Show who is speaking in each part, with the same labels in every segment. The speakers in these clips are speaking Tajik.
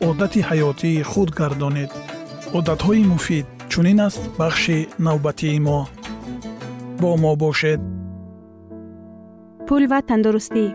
Speaker 1: одати ҳаётии худ гардонед одатҳои муфид чунин аст бахши навбатии мо бо мо бошед
Speaker 2: пул ва тандурустӣ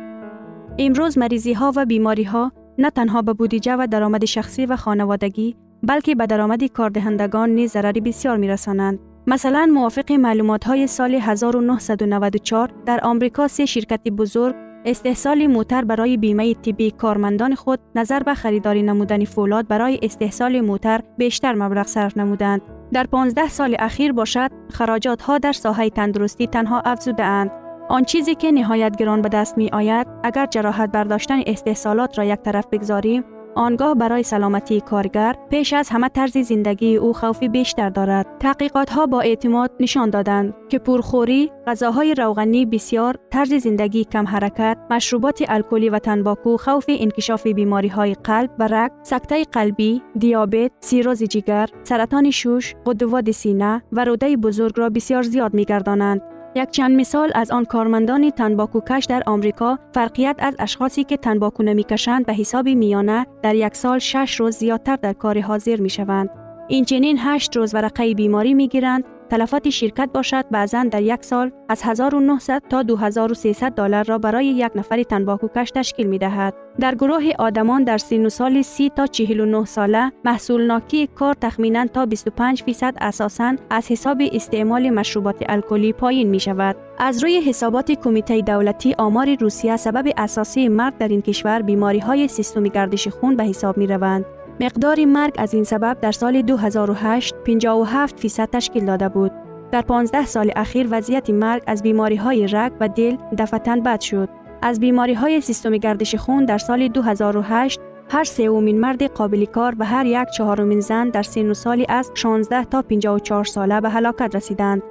Speaker 2: имрӯз маризиҳо ва бемориҳо на танҳо ба будиҷа ва даромади шахсӣ ва хонаводагӣ балки ба даромади кордиҳандагон низ зарари бисёр мерасонанд масалан мувофиқи маълумотҳои соли 1994 дар омрико се ширкати бузург استحصال موتر برای بیمه طبی کارمندان خود نظر به خریداری نمودن فولاد برای استحصال موتر بیشتر مبلغ صرف نمودند. در 15 سال اخیر باشد خراجات ها در ساحه تندرستی تنها افزوده اند. آن چیزی که نهایت گران به دست می آید اگر جراحت برداشتن استحصالات را یک طرف بگذاریم آنگاه برای سلامتی کارگر پیش از همه طرز زندگی او خوفی بیشتر دارد. تحقیقات ها با اعتماد نشان دادند که پرخوری، غذاهای روغنی بسیار، طرز زندگی کم حرکت، مشروبات الکلی و تنباکو خوف انکشاف بیماری های قلب و رگ، سکته قلبی، دیابت، سیروز جگر، سرطان شوش، غدود سینه و روده بزرگ را بسیار زیاد می گردانند. یک چند مثال از آن کارمندان تنباکو کش در آمریکا فرقیت از اشخاصی که تنباکو نمی کشند به حساب میانه در یک سال شش روز زیادتر در کار حاضر می شوند. این چنین هشت روز ورقه بیماری می گیرند تلفات شرکت باشد بعضا در یک سال از 1900 تا 2300 دلار را برای یک نفر تنباکوکش تشکیل می دهد. در گروه آدمان در سن سال 30 تا 49 ساله محصول ناکی کار تخمینا تا 25 فیصد اساساً از حساب استعمال مشروبات الکلی پایین می شود. از روی حسابات کمیته دولتی آمار روسیه سبب اساسی مرگ در این کشور بیماری های سیستم گردش خون به حساب می روند. مقدار مرگ از این سبب در سال 2008 57 فیصد تشکیل داده بود. در 15 سال اخیر وضعیت مرگ از بیماری های رگ و دل دفتن بد شد. از بیماری های سیستم گردش خون در سال 2008 هر سومین مرد قابل کار و هر یک چهارمین زن در سن سالی از 16 تا 54 ساله به هلاکت رسیدند.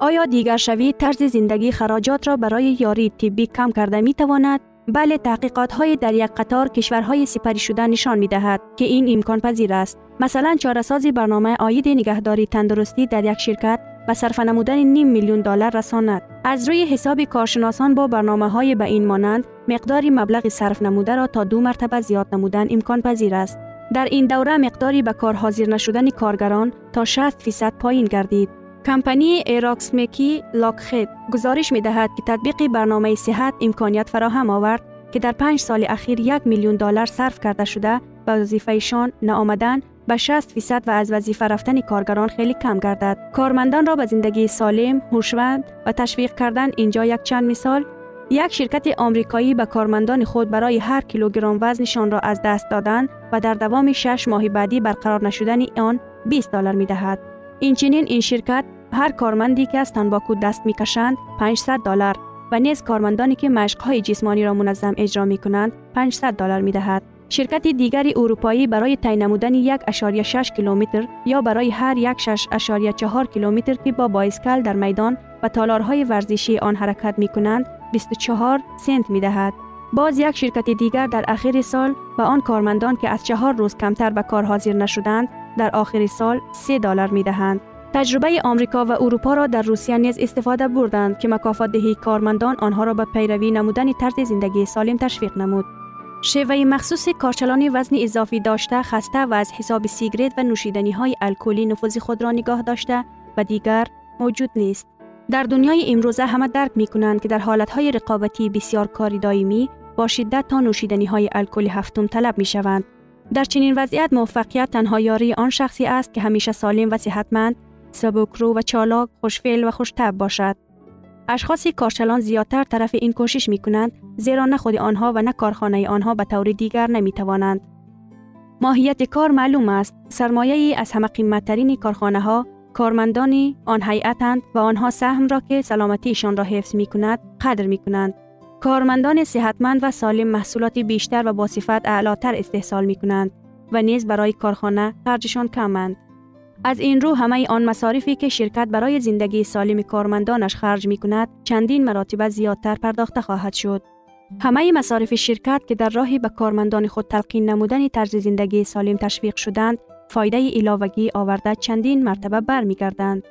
Speaker 2: آیا دیگر شوی طرز زندگی خراجات را برای یاری طبی کم کرده می تواند؟ بله تحقیقات های در یک قطار کشورهای سپری شده نشان می دهد که این امکان پذیر است. مثلا چارساز برنامه آید نگهداری تندرستی در یک شرکت به صرف نمودن نیم میلیون دلار رساند. از روی حساب کارشناسان با برنامه های به این مانند مقداری مبلغ صرف نموده را تا دو مرتبه زیاد نمودن امکان پذیر است. در این دوره مقداری به کار حاضر نشدن کارگران تا 60 فیصد پایین گردید. کمپانی ایراکس میکی لاکخید گزارش می دهد که تطبیق برنامه صحت امکانیت فراهم آورد که در پنج سال اخیر یک میلیون دلار صرف کرده شده به وظیفهشان نآمدن به 60 فیصد و از وظیفه رفتن کارگران خیلی کم گردد. کارمندان را به زندگی سالم، هوشمند و تشویق کردن اینجا یک چند مثال یک شرکت آمریکایی به کارمندان خود برای هر کیلوگرم وزنشان را از دست دادن و در دوام 6 ماه بعدی برقرار نشدن آن 20 دلار می دهد. инчунин این شرکت هر کارمندی که аз танбоку даст мекашанд 500 دلار доллар ва низ кормандоне ки машқҳои ҷисмониро муназзам иҷро мекунанд 500 доллар медиҳад ширкати дигари урупоӣ барои тай намудани 1.6 километр ё барои ҳар 16.4 километр ки бо боискал дар майдон ва толорҳои варзишии он ҳаракат мекунанд 24 сент медиҳад باز یک شرکت دیگر در اخیر سال به آن کارمندان که از چهار روز کمتر به کار حاضر نشدند در آخر سال 3 دلار می دهند. تجربه آمریکا و اروپا را در روسیه نیز استفاده بردند که مکافات دهی کارمندان آنها را به پیروی نمودن طرز زندگی سالم تشویق نمود. شیوه مخصوص کارچلانی وزن اضافی داشته خسته و از حساب سیگرت و نوشیدنی های الکلی نفوذ خود را نگاه داشته و دیگر موجود نیست. در دنیای امروزه همه درک می کنند که در حالت رقابتی بسیار کاری دائمی با شدت تا نوشیدنی های الکلی هفتم طلب می شوند. در چنین وضعیت موفقیت تنها یاری آن شخصی است که همیشه سالم و صحتمند، سبکرو و چالاک، خوشفعل و خوشتب باشد. اشخاص کارچلان زیادتر طرف این کوشش می کنند زیرا نه خود آنها و نه کارخانه آنها به طور دیگر نمی توانند. ماهیت کار معلوم است. سرمایه ای از همه قیمتترین کارخانه ها کارمندانی آن هیئتند و آنها سهم را که سلامتیشان را حفظ می کند قدر می کنند. کارمندان صحتمند و سالم محصولات بیشتر و با صفت اعلاتر استحصال می کنند و نیز برای کارخانه خرجشان کمند. از این رو همه آن مصارفی که شرکت برای زندگی سالم کارمندانش خرج می کند چندین مراتب زیادتر پرداخته خواهد شد. همه مصارف شرکت که در راهی به کارمندان خود تلقین نمودن طرز زندگی سالم تشویق شدند فایده علاوگی آورده چندین مرتبه برمیگردند.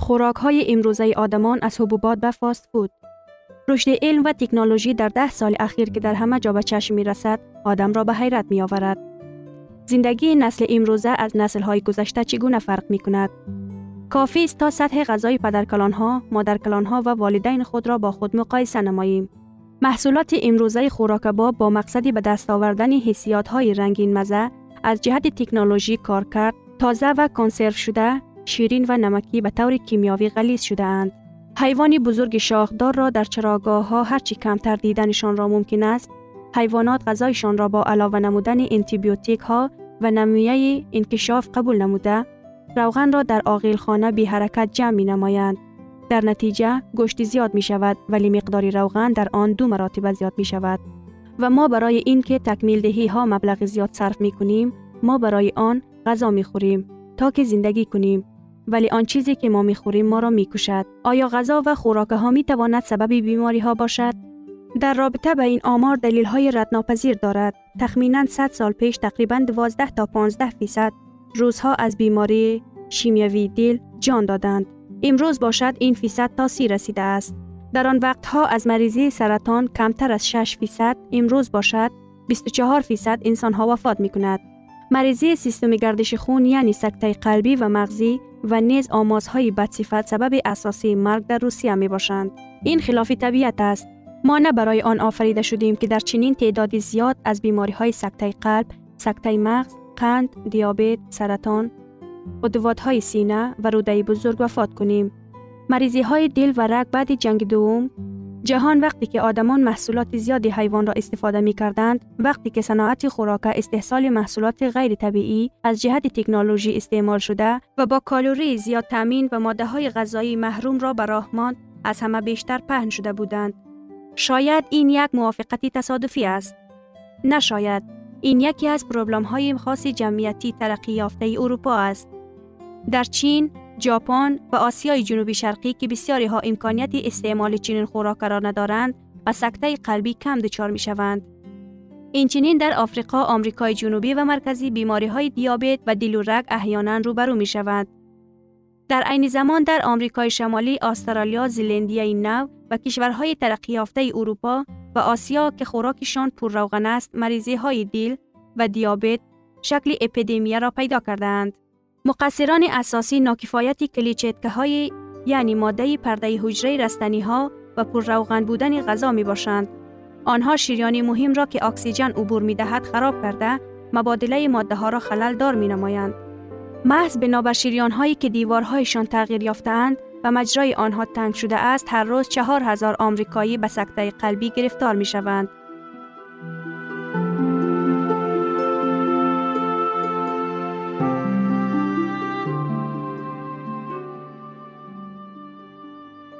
Speaker 2: خوراک های امروزه آدمان از حبوبات به فاست فود. رشد علم و تکنولوژی در ده سال اخیر که در همه جا به چشم می رسد، آدم را به حیرت می آورد. زندگی نسل امروزه از نسل های گذشته چگونه فرق می کند؟ کافی است تا سطح غذای پدرکلان ها، مادرکلان ها و والدین خود را با خود مقایسه نماییم. محصولات امروزه خوراکباب با مقصدی به دست آوردن حسیات های رنگین مزه از جهت تکنولوژی کار کرد تازه و کنسرو شده شیرین و نمکی به طور کیمیاوی غلیظ شده اند. حیوان بزرگ شاخدار را در چراگاه ها هرچی کمتر دیدنشان را ممکن است حیوانات غذایشان را با علاوه نمودن انتیبیوتیک ها و نمویه انکشاف قبول نموده روغن را در آقیل خانه بی حرکت جمع می نمایند. در نتیجه گوشت زیاد می شود ولی مقدار روغن در آن دو مراتب زیاد می شود. و ما برای اینکه تکمیل دهی ها مبلغ زیاد صرف می کنیم ما برای آن غذا می خوریم تا که زندگی کنیم ولی آن چیزی که ما می خوریم ما را می کشد آیا غذا و خوراک ها می سبب بیماری ها باشد؟ در رابطه به این آمار دلیل های ردناپذیر دارد. تخمینا 100 سال پیش تقریبا 12 تا 15 فیصد روزها از بیماری شیمیوی دل جان دادند. امروز باشد این فیصد تا سی رسیده است. در آن وقتها از مریضی سرطان کمتر از 6 فیصد امروز باشد 24 فیصد انسان ها وفات می کند. مریضی سیستم گردش خون یعنی سکته قلبی و مغزی و نیز آمازهای بدصفت سبب اساسی مرگ در روسیه می باشند. این خلاف طبیعت است. ما نه برای آن آفریده شدیم که در چنین تعدادی زیاد از بیماری های سکته قلب، سکته مغز، قند، دیابت، سرطان، های سینه و روده بزرگ وفات کنیم. مریضی های دل و رگ بعد جنگ دوم جهان وقتی که آدمان محصولات زیادی حیوان را استفاده می کردند وقتی که صناعت خوراک استحصال محصولات غیر طبیعی از جهت تکنولوژی استعمال شده و با کالری زیاد تامین و ماده های غذایی محروم را به راه ماند از همه بیشتر پهن شده بودند. شاید این یک موافقتی تصادفی است. نشاید. این یکی از پروبلم های خاص جمعیتی ترقی یافته اروپا است. در چین ژاپن و آسیای جنوبی شرقی که بسیاری ها امکانیت استعمال چنین خوراک را ندارند و سکته قلبی کم دچار می شوند. اینچنین در آفریقا، آمریکای جنوبی و مرکزی بیماری های دیابت و دل و رگ احیانا روبرو می شوند. در عین زمان در آمریکای شمالی، استرالیا، زلندیای نو و کشورهای ترقی یافته اروپا و آسیا که خوراکشان پر است، مریضی های دل و دیابت شکل اپیدمی را پیدا کردند. مقصران اساسی ناکفایت کلیچتکه های یعنی ماده پرده حجره رستنی ها و پر روغن بودن غذا می باشند. آنها شیریانی مهم را که اکسیژن عبور می دهد خراب کرده مبادله ماده ها را خلل دار می نمایند. محض بنابر شیریان هایی که دیوارهایشان تغییر یافتند و مجرای آنها تنگ شده است هر روز چهار هزار آمریکایی به سکته قلبی گرفتار می شوند.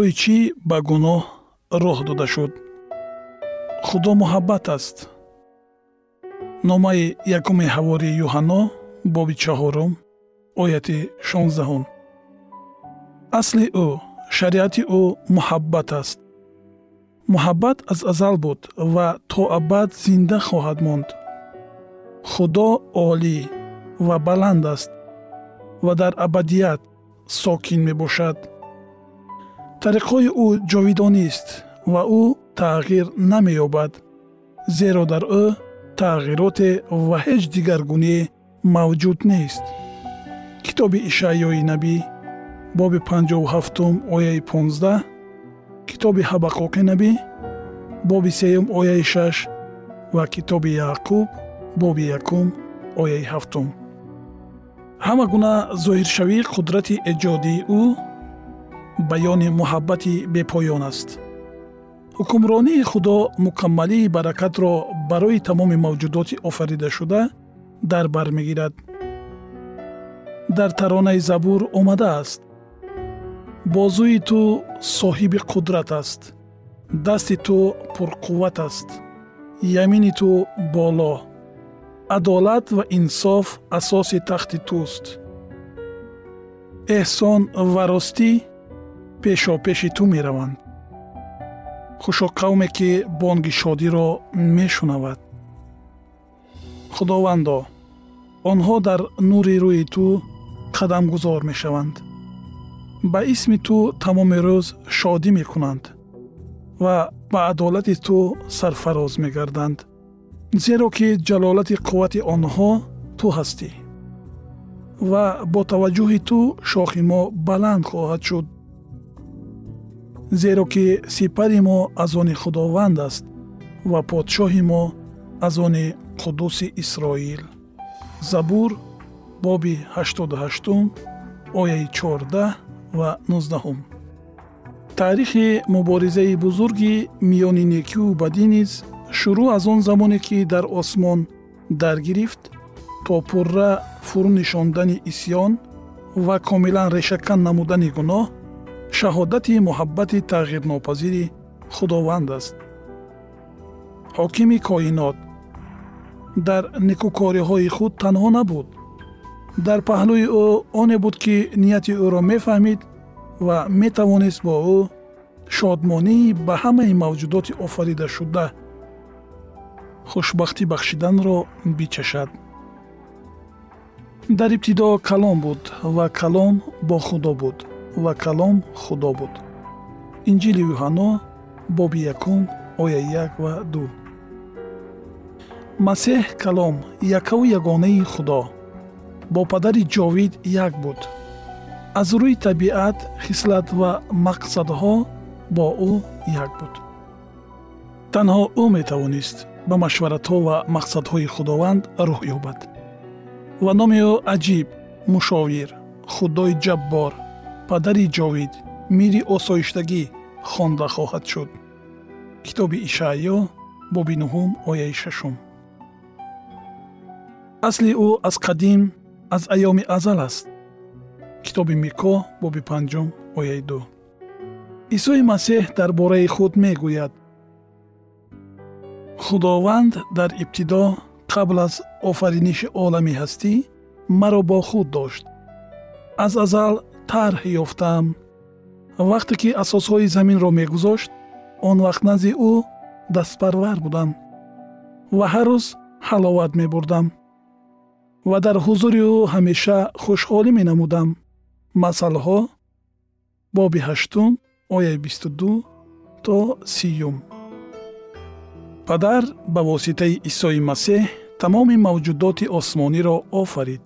Speaker 1: барои чӣ ба гуноҳ роҳ дода шуд? Худо муҳаббат аст. Номаи якуми ҳавори юҳанно боби чаҳорум ояти шонздаҳум. Асли ӯ шариати ӯ муҳаббат аст. Муҳаббат аз азал буд ва то абад зинда хоҳад монд. Худо олӣ ва баланд аст ва дар абадият сокин мебошад тариқҳои ӯ ҷовидонист ва ӯ тағйир намеёбад зеро дар ӯ тағйироте ва ҳеҷ дигаргуние мавҷуд нест. Китоби ишаъёи набӣ боби 57 ояи 15 китоби ҳабақуқи набӣ боби сеюм ояи 6 ва китоби яъқуб боби якум ояи ҳафтум. Ҳама гуна зоҳиршавии қудрати эҷодии ӯ баёни муҳаббати бепоён аст. Ҳукмронии худо мукаммалии баракатро барои тамоми мавҷудоти офаридашуда дар бар мегирад. Дар таронаи забур омадааст бозӯи ту соҳиби қудрат аст. Дасти ту пурқувват аст. Ямини ту боло. Адолат ва инсоф асоси тахти туст. Эҳсон ва ростӣ пешопеши ту мераванд. Хушо қавме ки бонги шодиро мешунавад. Худовандо онҳо дар нури рӯи ту қадамгузор мешаванд. Ба исми ту тамоми рӯз шодӣ мекунанд ва ба адолати ту сарфароз мегарданд зеро ки ҷалолати қуввати онҳо ту ҳастӣ. Ва бо таваҷҷӯҳи ту шохи мо баланд хоҳад шуд зеро ки сипари мо аз они худованд аст ва подшоҳи мо аз они қудуси исроил. Забур боби 88 ояи 14 ва 19 таърихи муборизаи бузурги миёни некию бадӣ низ шурӯъ аз он замоне ки дар осмон даргирифт то пурра фурӯ нишондани исьён ва комилан решакан намудани гуноҳ шаҳодати муҳаббати тағйирнопазири худованд аст. Ҳокими коинот дар никӯкориҳои худ танҳо набуд. Дар паҳлӯи ӯ оне буд ки нияти ӯро мефаҳмид ва метавонист бо ӯ шодмонии ба ҳамаи мавҷудоти офаридашуда хушбахтӣ бахшиданро бичашад. Дар ибтидо калом буд ва калом бо худо буд ва калом худо буд. Инҷили юҳанно боби якум оя як ва ду. Масеҳ калом якаву ягонаи худо. Бо падари ҷовид як буд. Аз рӯи табиат хислат ва мақсадҳо бо ӯ як буд. Танҳо ӯ метавонист ба машваратҳо ва мақсадҳои худованд рӯҳ ёбад. Ва номи ӯ аҷиб мушовир худои ҷаббор падари ҷовид мири осоиштагӣ хонда хоҳад шуд. Китоби ишаъё боби нуҳум ояи шашум. Асли ӯ аз қадим аз айёми азал аст. Китоби мико боби панҷум ояи ду. Исои масеҳ дар бораи худ мегӯяд. Худованд дар ибтидо қабл аз офариниши олами ҳастӣ маро бо худ дошт. Аз азал тарҳ ёфтаам вақте ки асосҳои заминро мегузошт он вақт назди ӯ дастпарвар будам ва ҳар рӯз ҳаловат мебурдам ва дар ҳузури ӯ ҳамеша хушҳолӣ менамудам. Масъалҳо боби ҳаштум ояи бисту ду то сиюм. Падар ба воситаи исои масеҳ тамоми мавҷудоти осмониро офарид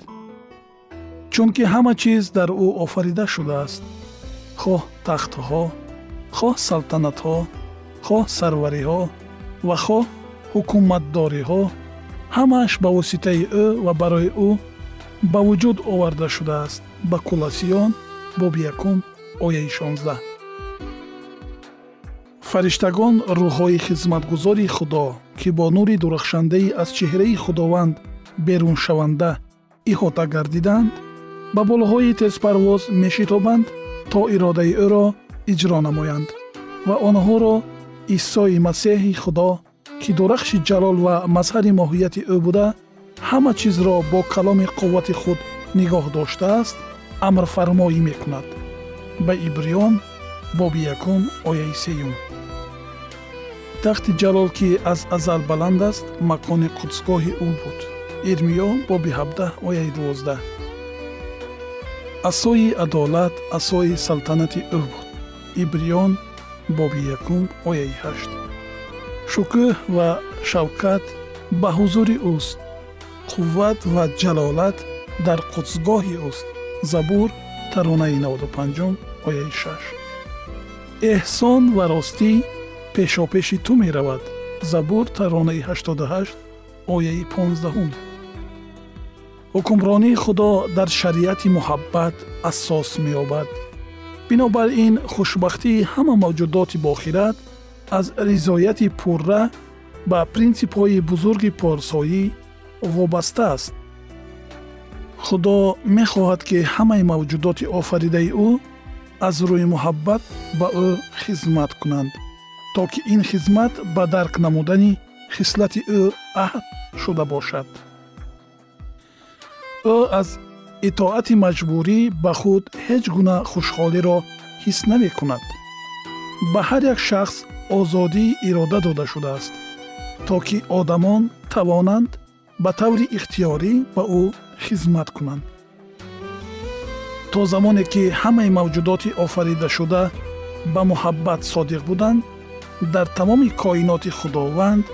Speaker 1: чунки ҳама чиз дар ӯ офарида шудааст. Хоҳ тахтҳо хоҳ салтанатҳо хоҳ сарвариҳо ва хоҳ ҳукуматдориҳо ҳамааш ба воситаи ӯ ва барои ӯ ба вуҷуд оварда шудааст. Ба кулосиён боби якум ояи шонздаҳ. Фариштагон рӯҳҳои хизматгузори худо ки бо нури дурахшандаи аз чеҳраи худованд беруншаванда иҳота гардиданд ба болҳои тезпарвоз мешитобанд то иродаи ӯро иҷро намоянд ва онҳоро исои масеҳи худо ки дурахши ҷалол ва мазҳари моҳияти ӯ буда ҳама чизро бо каломи қуввати худ нигоҳ доштааст амрфармоӣ мекунад. Ба ибриён боби якум ояи сеюм. Тахти ҷалол ки аз азал баланд аст макони қудсгоҳи ӯ буд. Ирмиё боби ҳабдаҳ ояи дувоздаҳ асои адолат асои салтанати ӯ буд. Ибриён боби якум ояи ҳашт. Шукӯҳ ва шавкат ба ҳузури ӯст. Қувват ва ҷалолат дар қудсгоҳи ӯст. Забур таронаи 95 ояи 6 эҳсон ва ростӣ пешопеши ту меравад. Забур таронаи 88 ояи 15 ҳукмронии худо дар шариати муҳаббат асос меёбад. Бинобар ин хушбахтии ҳама мавҷудоти бохират аз ризояти пурра ба принсипҳои бузурги порсоӣ вобаста аст. Худо мехоҳад ки ҳамаи мавҷудоти офаридаи ӯ аз рӯи муҳаббат ба ӯ хизмат кунанд то ки ин хизмат ба дарк намудани хислати ӯ аҳд шуда бошад ӯ аз итоати маҷбурӣ ба худ ҳеҷ гуна хушҳолиро ҳис намекунад. Ба ҳар як шахс озодии ирода дода шудааст то ки одамон тавонанд ба таври ихтиёрӣ ба ӯ хизмат кунанд. То замоне ки ҳамаи мавҷудоти офаридашуда ба муҳаббат содиқ буданд дар тамоми коиноти худованд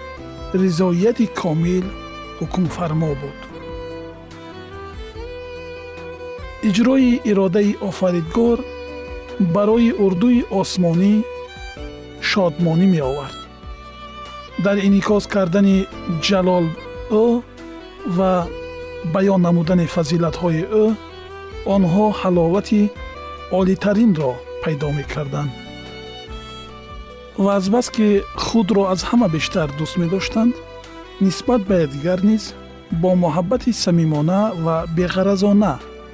Speaker 1: ризояти комил ҳукмфармо буд иҷрои иродаи офаридгор барои урдуи осмонӣ шодмонӣ меовард. Дар инъикос кардани ҷалол ӯ ва баён намудани фазилатҳои ӯ онҳо ҳаловати олитаринро пайдо мекарданд. Ва азбас ки худро аз ҳама бештар дӯст медоштанд нисбат ба якдигар низ бо муҳаббати самимона ва беғаразона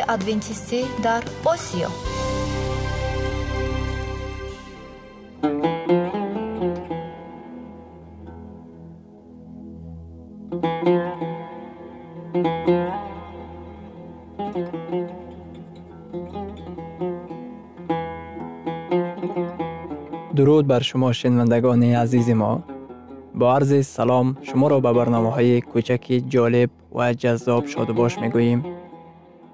Speaker 3: радиои адвентистӣ дар осиё
Speaker 4: дуруд бар шумо шинавандагони азизи мо бо арзи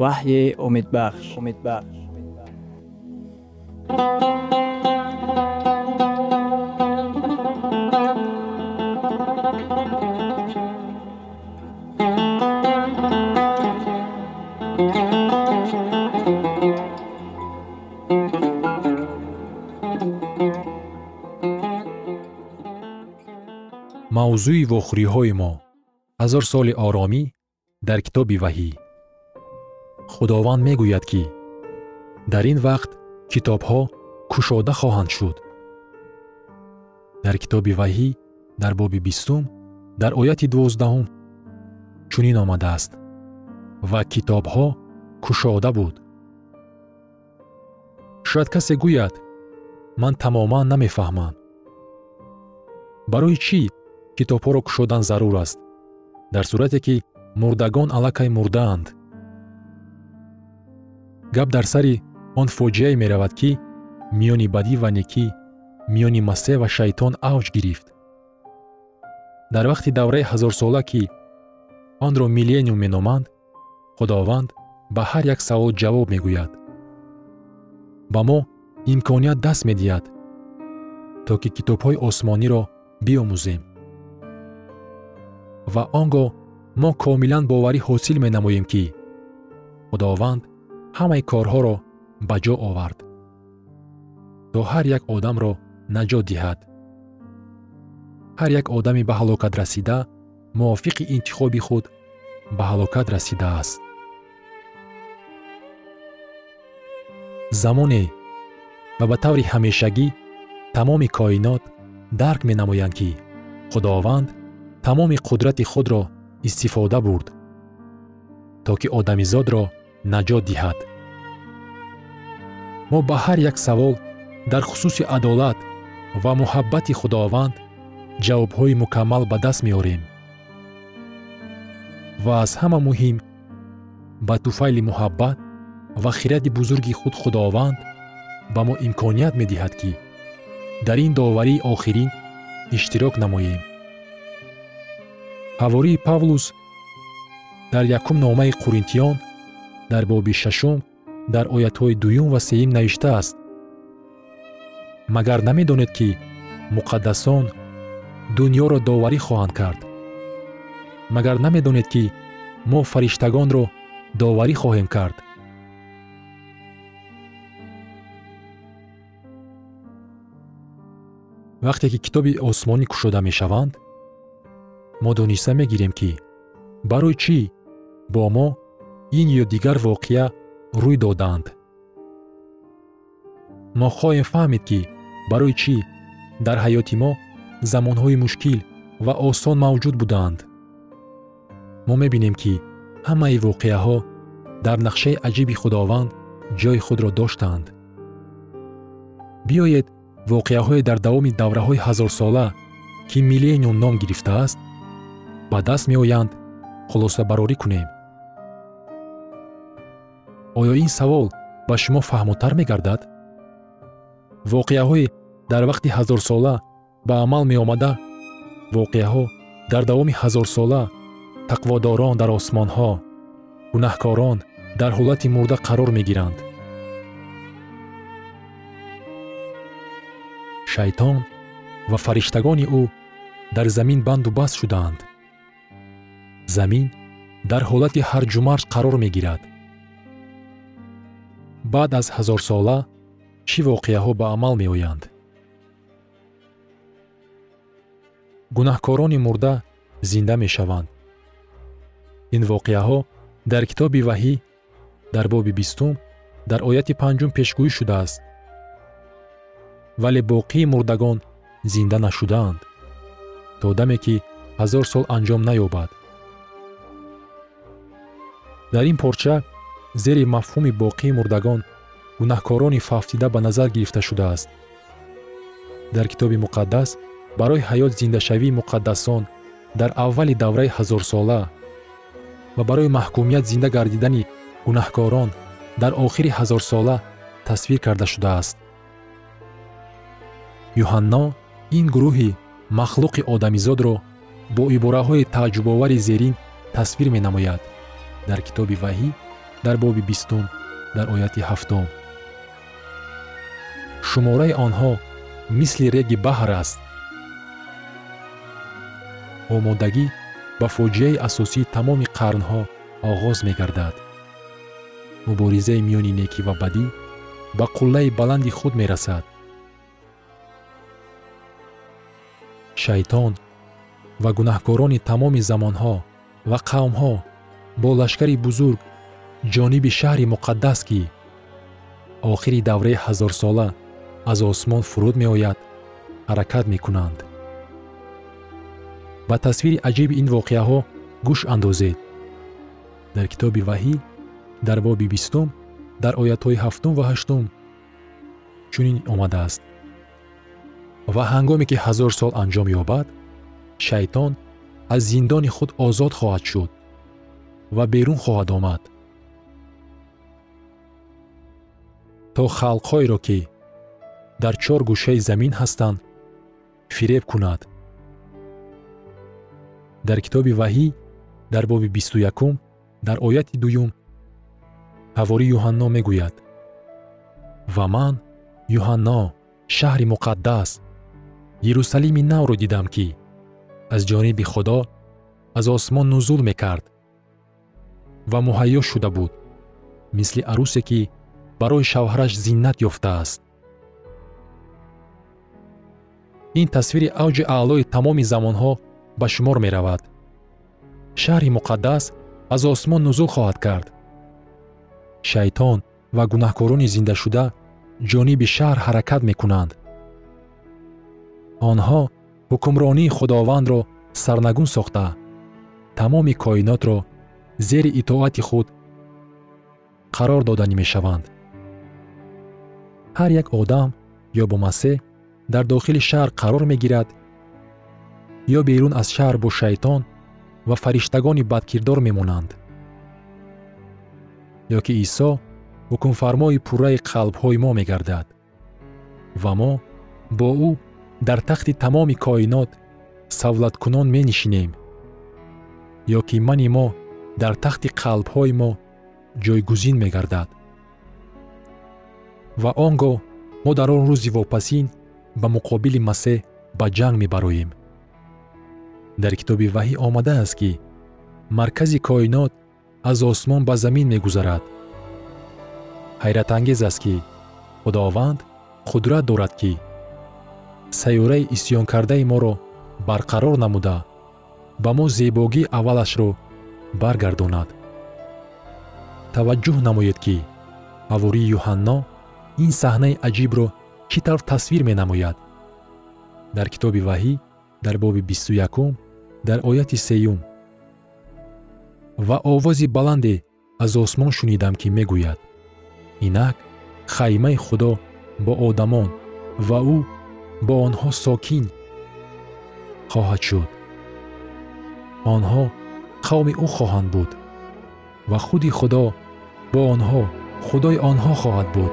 Speaker 4: ваҳйи умедбахш. Умедбахш.
Speaker 5: Мавзӯи вохӯриҳои мо. Ҳазор соли оромӣ дар китоби ваҳӣ худованд мегӯяд ки дар ин вақт китобҳо кушода хоҳанд шуд. Дар китоби ваҳӣ дар боби бистум дар ояти дувоздаҳум чунин омадааст ва китобҳо кушода буд. Шояд касе гӯяд ман тамоман намефаҳмам барои чӣ китобҳоро кушодан зарур аст? Дар сурате ки мурдагон аллакай мурдаанд гап дар сари он фоҷиае меравад ки миёни бадӣ ва некӣ миёни масеҳ ва шайтон авҷ гирифт. Дар вақти давраи ҳазорсола ки онро миллениум меноманд худованд ба ҳар як савол ҷавоб мегӯяд. Ба мо имконият даст медиҳад то ки китобҳои осмониро биомӯзем. Ва он гоҳ мо комилан боварӣ ҳосил менамоем ки худованд ҳамаи корҳоро ба ҷо овард. То ҳар як одамро наҷот диҳад. Ҳар як одами ба ҳалокат расида мувофиқи интихоби худ ба ҳалокат расидааст замоне ва ба таври ҳамешагӣ тамоми коинот дарк менамоянд ки худованд тамоми қудрати худро истифода бурд то ки одамизодро наҷот диҳад. Мо ба ҳар як савол дар хусуси адолат ва муҳаббати худованд ҷавобҳои мукаммал ба даст меорем. Ва аз ҳама муҳим ба туфайли муҳаббат ва хиради бузурги худ худованд ба мо имконият медиҳад ки дар ин доварии охирин иштирок намоем. Ҳавории павлус дар якум номаи қуринтиён дар боби шашум дар оятҳои дуюм ва сеюм навиштааст магар намедонед ки муқаддасон дуньёро доварӣ хоҳанд кард. Магар намедонед ки мо фариштагонро доварӣ хоҳем кард. Вақте ки китоби осмонӣ кушода мешаванд мо дониста мегирем ки барои чӣ бо мо ин ё дигар воқеа рӯй додаанд мо хоҳем фаҳмид ки барои чӣ? Дар ҳаёти мо замонҳои мушкил ва осон мавҷуд будаанд мо мебинем ки ҳамаи воқеаҳо дар нақшаи аҷиби худованд ҷойи худро доштаанд биёед воқеаҳое дар давоми давраҳои ҳазорсола ки миллениум ном гирифтааст ба даст меоянд хулосабарорӣ кунем оё ин савол ба шумо фаҳмотар мегардад? Воқеаҳое дар вақти ҳазорсола ба амал меомада? Воқеаҳо дар давоми ҳазорсола тақводорон дар осмонҳо гунаҳкорон дар ҳолати мурда қарор мегиранд. Шайтон ва фариштагони ӯ дар замин банду баст шудаанд. Замин дар ҳолати ҳарҷумарҷ қарор мегирад баъд аз ҳазорсола чӣ воқеаҳо ба амал меоянд? Гунаҳкорони мурда зинда мешаванд. Ин воқеаҳо дар китоби ваҳӣ дар боби бистум дар ояти панҷум пешгӯӣ шудааст. Вале боқии мурдагон зинда нашудаанд то даме ки ҳазор сол анҷом наёбад. Дар ин порча зери мафҳуми боқии мурдагон гунаҳкорони фавтида ба назар гирифта шудааст. Дар китоби муқаддас барои ҳаёт зиндашавии муқаддасон дар аввали давраи ҳазорсола ва барои маҳкумият зинда гардидани гунаҳкорон дар охири ҳазорсола тасвир карда шудааст. Юҳанно ин гурӯҳи махлуқи одамизодро бо ибораҳои тааҷҷубовари зерин тасвир менамояд. Дар китоби ваҳӣ дар боби бистум дар ояти ҳафтум. Шумораи онҳо мисли реги баҳр аст. Омодагӣ ба фоҷиаи асосии тамоми қарнҳо оғоз мегардад. Муборизаи миёни некӣ ва бадӣ ба қуллаи баланди худ мерасад. Шайтон ва гунаҳкорони тамоми замонҳо ва қавмҳо бо лашкари бузург ҷониби шаҳри муқаддас ки охири давраи ҳазорсола аз осмон фуруд меояд ҳаракат мекунанд. Ба тасвири аҷиби ин воқеаҳо гӯш андозед. Дар китоби ваҳӣ дар боби бистум дар оятҳои ҳафтум ва ҳаштум чунин омадааст. Ва ҳангоме ки ҳазор сол анҷом ёбад шайтон аз зиндони худ озод хоҳад шуд ва берун хоҳад омад то халқҳоеро ки дар чор гӯшаи замин ҳастанд фиреб кунад. Дар китоби ваҳӣ дар боби бисту якум дар ояти дуюм ҳавори юҳанно мегӯяд. Ва ман юҳанно шаҳри муқаддас ерусалими навро дидам ки аз ҷониби худо аз осмон нузул мекард ва муҳайё шуда буд мисли арӯсе ки барои шавҳараш зиннат ёфтааст. Ин тасвири авҷи аълои тамоми замонҳо ба шумор меравад. Шаҳри муқаддас аз осмон нузул хоҳад кард. Шайтон ва гунаҳкорони зиндашуда ҷониби шаҳр ҳаракат мекунанд. Онҳо ҳукмронии худовандро сарнагун сохта. Тамоми коинотро зери итоати худ қарор доданӣ мешаванд ҳар як одам ё бо масеҳ дар дохили шаҳр қарор мегирад ё берун аз шаҳр бо шайтон ва фариштагони бадкирдор мемонанд. Ё ки исо ҳукмфармои пурраи қалбҳои мо мегардад ва мо бо ӯ дар тахти тамоми коинот савлаткунон менишинем ё ки мани мо дар тахти қалбҳои мо ҷойгузин мегардад ва он гоҳ мо дар он рӯзи вопасин ба муқобили масеҳ ба ҷанг мебароем. Дар китоби ваҳӣ омадааст ки маркази коинот аз осмон ба замин мегузарад. Ҳайратангез аст ки худованд қудрат дорад ки сайёраи исьёнкардаи моро барқарор намуда ба мо зебогии аввалашро баргардонад. Таваҷҷӯҳ намоед ки ҳавории юҳанно ин саҳнаи аҷибро чӣ тавр тасвир менамояд? Дар китоби ваҳӣ дар боби бисту якум дар ояти сеюм. Ва овози баланде аз осмон шунидам ки мегӯяд. Инак хаймаи худо бо одамон ва ӯ бо онҳо сокин хоҳад шуд. Онҳо қавми ӯ хоҳанд буд ва худи худо бо онҳо худои онҳо хоҳад буд